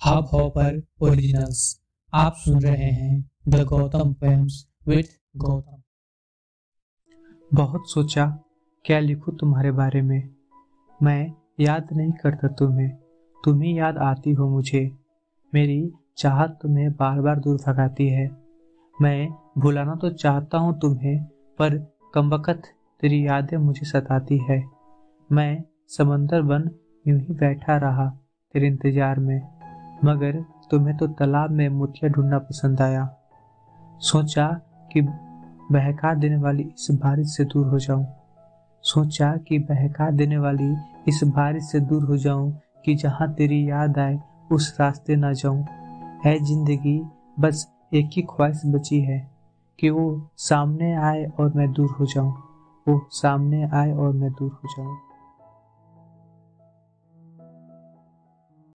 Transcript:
Hub hopper originals आप सुन रहे हैं the Gautam poems with Gautam. बहुत सोचा, क्या लिखूं तुम्हारे बारे में? मैं याद नहीं करता तुम्हें। तुम ही याद आती हो मुझे। मेरी चाहत तुम्हें बार बार दूर भगाती है। मैं भुलाना तो चाहता हूँ तुम्हें, पर कमबकत तेरी यादें मुझे सताती है। मैं समंदर बन यूँ ही बैठा रहा तेरे इंतज़ार में। मगर तुम्हें तो तालाब में मोतिया ढूंढना पसंद आया। सोचा कि बहका देने वाली इस बारिश से दूर हो जाऊँ। सोचा कि बहका देने वाली इस बारिश से दूर हो जाऊँ कि जहाँ तेरी याद आए, उस रास्ते ना जाऊँ। है ज़िंदगी, बस एक ही ख्वाहिश बची है कि वो सामने आए और मैं दूर हो जाऊँ। वो सामने आए और मैं दूर हो जाऊँ।